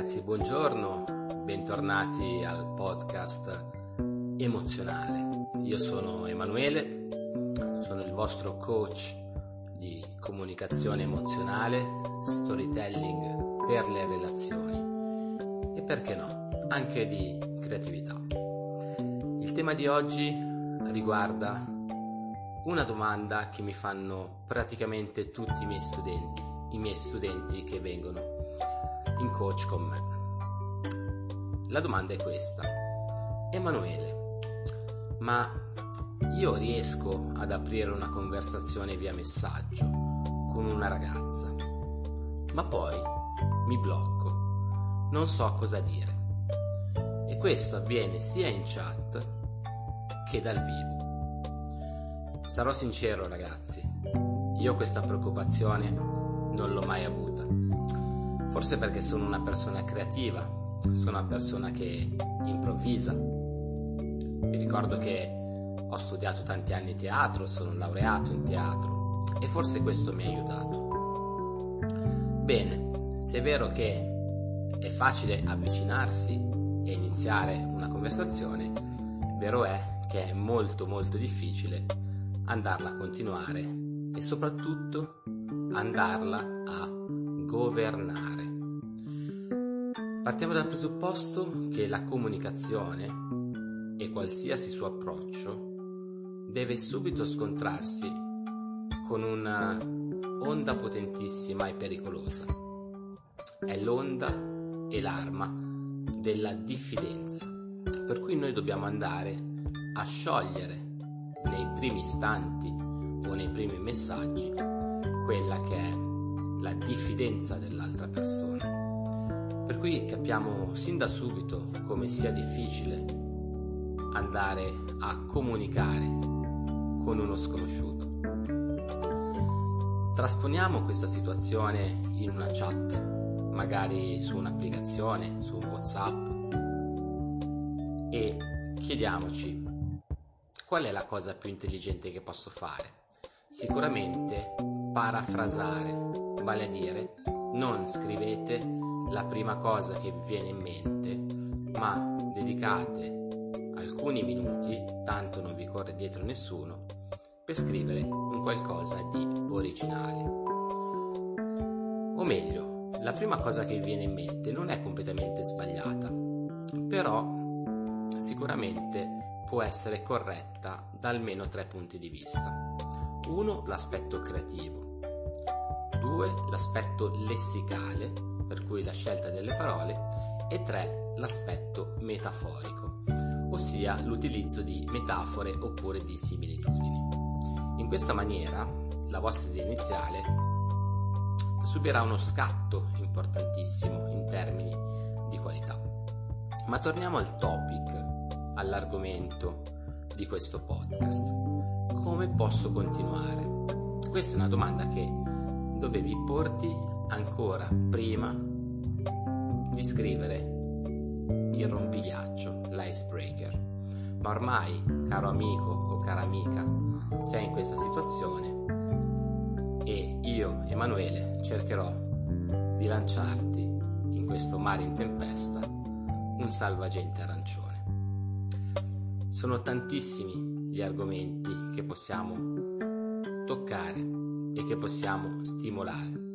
ragazzi, buongiorno, bentornati al podcast emozionale. Io sono Emanuele, sono il vostro coach di comunicazione emozionale, storytelling per le relazioni e perché no, anche di creatività. Il tema di oggi riguarda una domanda che mi fanno praticamente tutti i miei studenti, i miei studenti che vengono in coach con me. La domanda è questa. Emanuele, ma io riesco ad aprire una conversazione via messaggio con una ragazza, ma poi mi blocco, non so cosa dire. E questo avviene sia in chat che dal vivo. Sarò sincero ragazzi, io questa preoccupazione non l'ho mai avuta Forse perché sono una persona creativa, sono una persona che improvvisa. Vi ricordo che ho studiato tanti anni teatro, sono laureato in teatro e forse questo mi ha aiutato. Bene, se è vero che è facile avvicinarsi e iniziare una conversazione, vero è che è molto molto difficile andarla a continuare e soprattutto andarla a governare. Partiamo dal presupposto che la comunicazione e qualsiasi suo approccio deve subito scontrarsi con una onda potentissima e pericolosa. È l'onda e l'arma della diffidenza, per cui noi dobbiamo andare a sciogliere nei primi istanti o nei primi messaggi quella che è la diffidenza dell'altra persona. Per cui capiamo sin da subito come sia difficile andare a comunicare con uno sconosciuto. Trasponiamo questa situazione in una chat, magari su un'applicazione, su WhatsApp e chiediamoci qual è la cosa più intelligente che posso fare. Sicuramente parafrasare, vale a dire non scrivete la prima cosa che vi viene in mente, ma dedicate alcuni minuti, tanto non vi corre dietro nessuno, per scrivere un qualcosa di originale. O meglio, la prima cosa che vi viene in mente non è completamente sbagliata, però sicuramente può essere corretta da almeno tre punti di vista. Uno, l'aspetto creativo. Due, l'aspetto lessicale per cui la scelta delle parole, e 3 l'aspetto metaforico, ossia l'utilizzo di metafore oppure di similitudini. In questa maniera la vostra idea iniziale subirà uno scatto importantissimo in termini di qualità. Ma torniamo al topic, all'argomento di questo podcast. Come posso continuare? Questa è una domanda che dovevi porti ancora prima di scrivere il rompigliaccio, l'icebreaker. Ma ormai, caro amico o cara amica, sei in questa situazione e io, Emanuele, cercherò di lanciarti in questo mare in tempesta un salvagente arancione. Sono tantissimi gli argomenti che possiamo toccare e che possiamo stimolare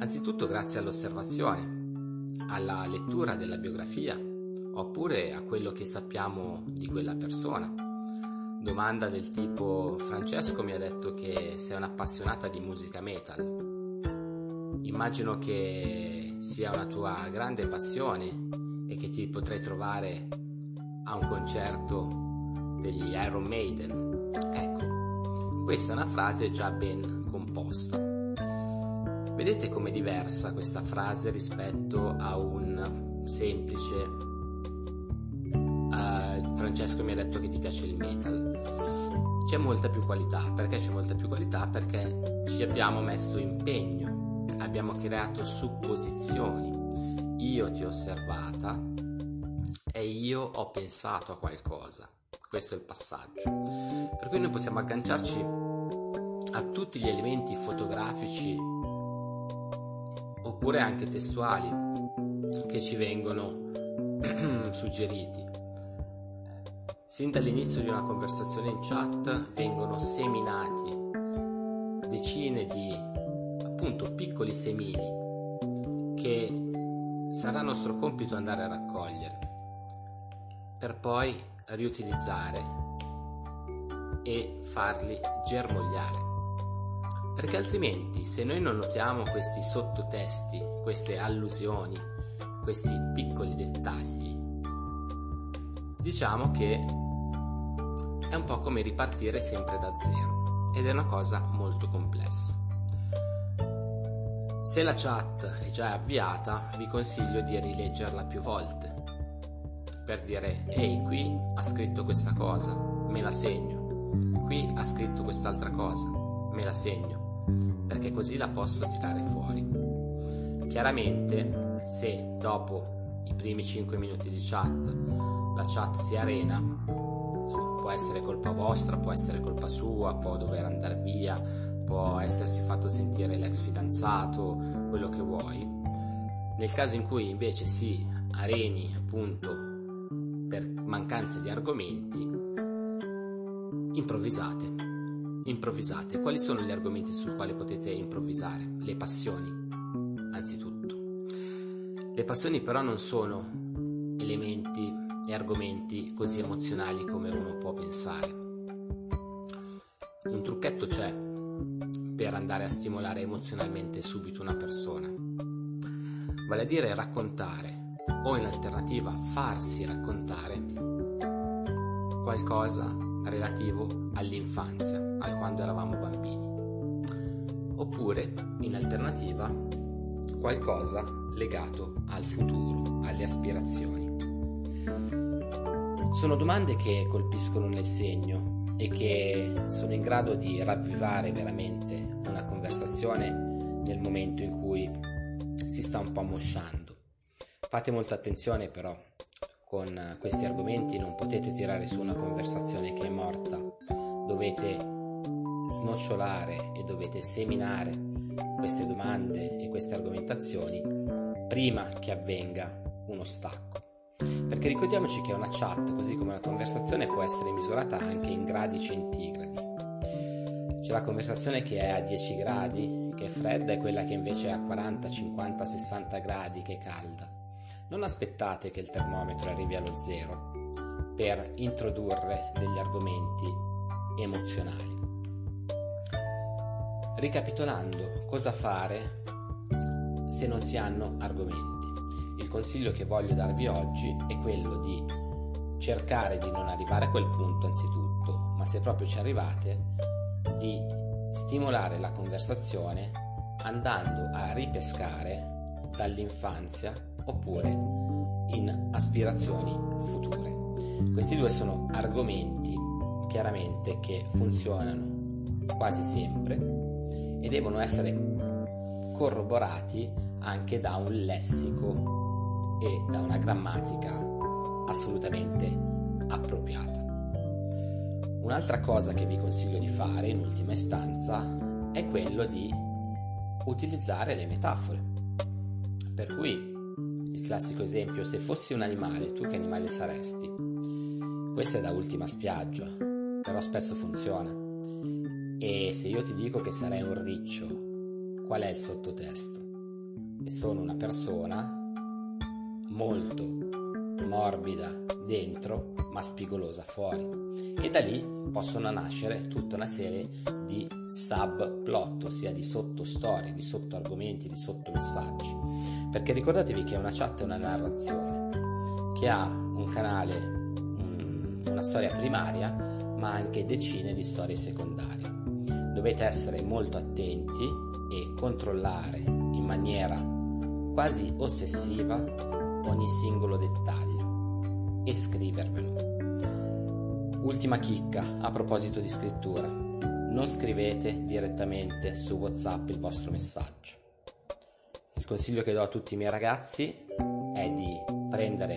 Anzitutto grazie all'osservazione, alla lettura della biografia oppure a quello che sappiamo di quella persona. Domanda del tipo Francesco mi ha detto che sei un'appassionata di musica metal. Immagino che sia una tua grande passione e che ti potrai trovare a un concerto degli Iron Maiden. Ecco, questa è una frase già ben composta. Vedete com'è diversa questa frase rispetto a un semplice uh, Francesco mi ha detto che ti piace il metal. C'è molta più qualità, perché c'è molta più qualità? Perché ci abbiamo messo impegno, abbiamo creato supposizioni. Io ti ho osservata e io ho pensato a qualcosa. Questo è il passaggio. Per cui noi possiamo agganciarci a tutti gli elementi fotografici oppure anche testuali che ci vengono suggeriti. Sin dall'inizio di una conversazione in chat vengono seminati decine di appunto piccoli semini che sarà nostro compito andare a raccogliere per poi riutilizzare e farli germogliare. Perché altrimenti se noi non notiamo questi sottotesti, queste allusioni, questi piccoli dettagli, diciamo che è un po' come ripartire sempre da zero ed è una cosa molto complessa. Se la chat è già avviata, vi consiglio di rileggerla più volte per dire ehi qui ha scritto questa cosa, me la segno, qui ha scritto quest'altra cosa, me la segno, perché così la posso tirare fuori. Chiaramente se dopo i primi 5 minuti di chat la chat si arena, insomma, può essere colpa vostra, può essere colpa sua, può dover andare via, può essersi fatto sentire l'ex fidanzato, quello che vuoi. Nel caso in cui invece si areni appunto per mancanza di argomenti, improvvisate. Improvvisate. Quali sono gli argomenti sul quale potete improvvisare? Le passioni, anzitutto. Le passioni però non sono elementi e argomenti così emozionali come uno può pensare. Un trucchetto c'è per andare a stimolare emozionalmente subito una persona. Vale a dire raccontare o in alternativa farsi raccontare qualcosa relativo all'infanzia, al quando eravamo bambini. Oppure, in alternativa, qualcosa legato al futuro, alle aspirazioni. Sono domande che colpiscono nel segno e che sono in grado di ravvivare veramente una conversazione nel momento in cui si sta un po' mosciando. Fate molta attenzione però, con questi argomenti non potete tirare su una conversazione che è morta, dovete snocciolare e dovete seminare queste domande e queste argomentazioni prima che avvenga uno stacco. Perché ricordiamoci che una chat, così come una conversazione, può essere misurata anche in gradi centigradi. C'è la conversazione che è a 10 gradi, che è fredda, e quella che invece è a 40, 50, 60 gradi, che è calda. Non aspettate che il termometro arrivi allo zero per introdurre degli argomenti emozionali. Ricapitolando, cosa fare se non si hanno argomenti? Il consiglio che voglio darvi oggi è quello di cercare di non arrivare a quel punto anzitutto, ma se proprio ci arrivate, di stimolare la conversazione andando a ripescare dall'infanzia oppure in aspirazioni future. Questi due sono argomenti chiaramente che funzionano quasi sempre e devono essere corroborati anche da un lessico e da una grammatica assolutamente appropriata. Un'altra cosa che vi consiglio di fare in ultima istanza è quello di utilizzare le metafore. Per cui classico esempio, se fossi un animale, tu che animale saresti? Questa è da ultima spiaggia, però spesso funziona. E se io ti dico che sarei un riccio, qual è il sottotesto? E sono una persona molto morbida dentro, ma spigolosa fuori. E da lì possono nascere tutta una serie di subplot, ossia di sottostorie, di sottoargomenti, di sottomessaggi. Perché ricordatevi che una chat è una narrazione che ha un canale, una storia primaria, ma anche decine di storie secondarie. Dovete essere molto attenti e controllare in maniera quasi ossessiva ogni singolo dettaglio e scrivervelo. Ultima chicca a proposito di scrittura. Non scrivete direttamente su WhatsApp il vostro messaggio. Il consiglio che do a tutti i miei ragazzi è di prendere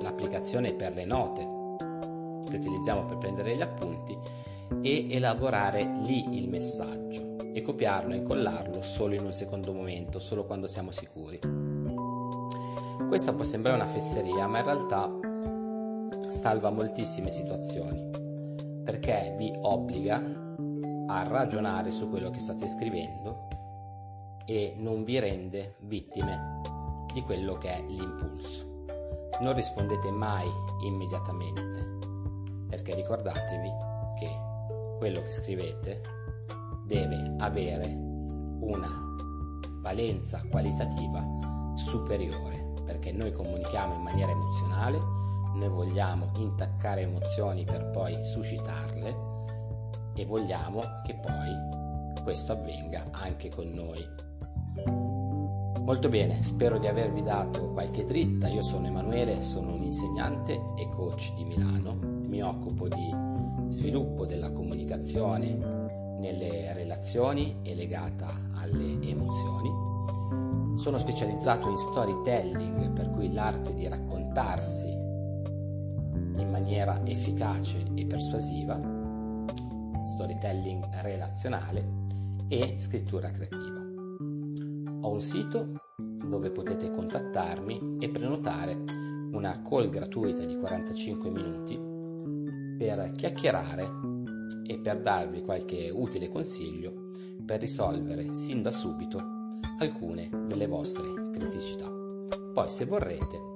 l'applicazione per le note che utilizziamo per prendere gli appunti e elaborare lì il messaggio e copiarlo e incollarlo solo in un secondo momento, solo quando siamo sicuri. Questa può sembrare una fesseria, ma in realtà salva moltissime situazioni perché vi obbliga a ragionare su quello che state scrivendo e non vi rende vittime di quello che è l'impulso. Non rispondete mai immediatamente perché ricordatevi che quello che scrivete deve avere una valenza qualitativa superiore perché noi comunichiamo in maniera emozionale, noi vogliamo intaccare emozioni per poi suscitarle e vogliamo che poi questo avvenga anche con noi. Molto bene, spero di avervi dato qualche dritta. Io sono Emanuele, sono un insegnante e coach di Milano. Mi occupo di sviluppo della comunicazione nelle relazioni e legata alle emozioni sono specializzato in storytelling, per cui l'arte di raccontarsi in maniera efficace e persuasiva, storytelling relazionale e scrittura creativa. Ho un sito dove potete contattarmi e prenotare una call gratuita di 45 minuti per chiacchierare e per darvi qualche utile consiglio per risolvere sin da subito alcune delle vostre criticità. Poi se vorrete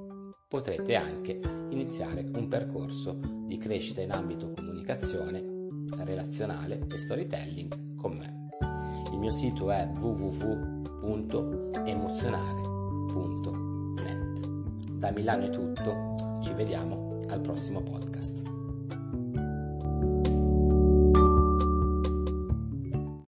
potrete anche iniziare un percorso di crescita in ambito comunicazione, relazionale e storytelling con me. Il mio sito è www.emozionare.net. Da Milano è tutto, ci vediamo al prossimo podcast.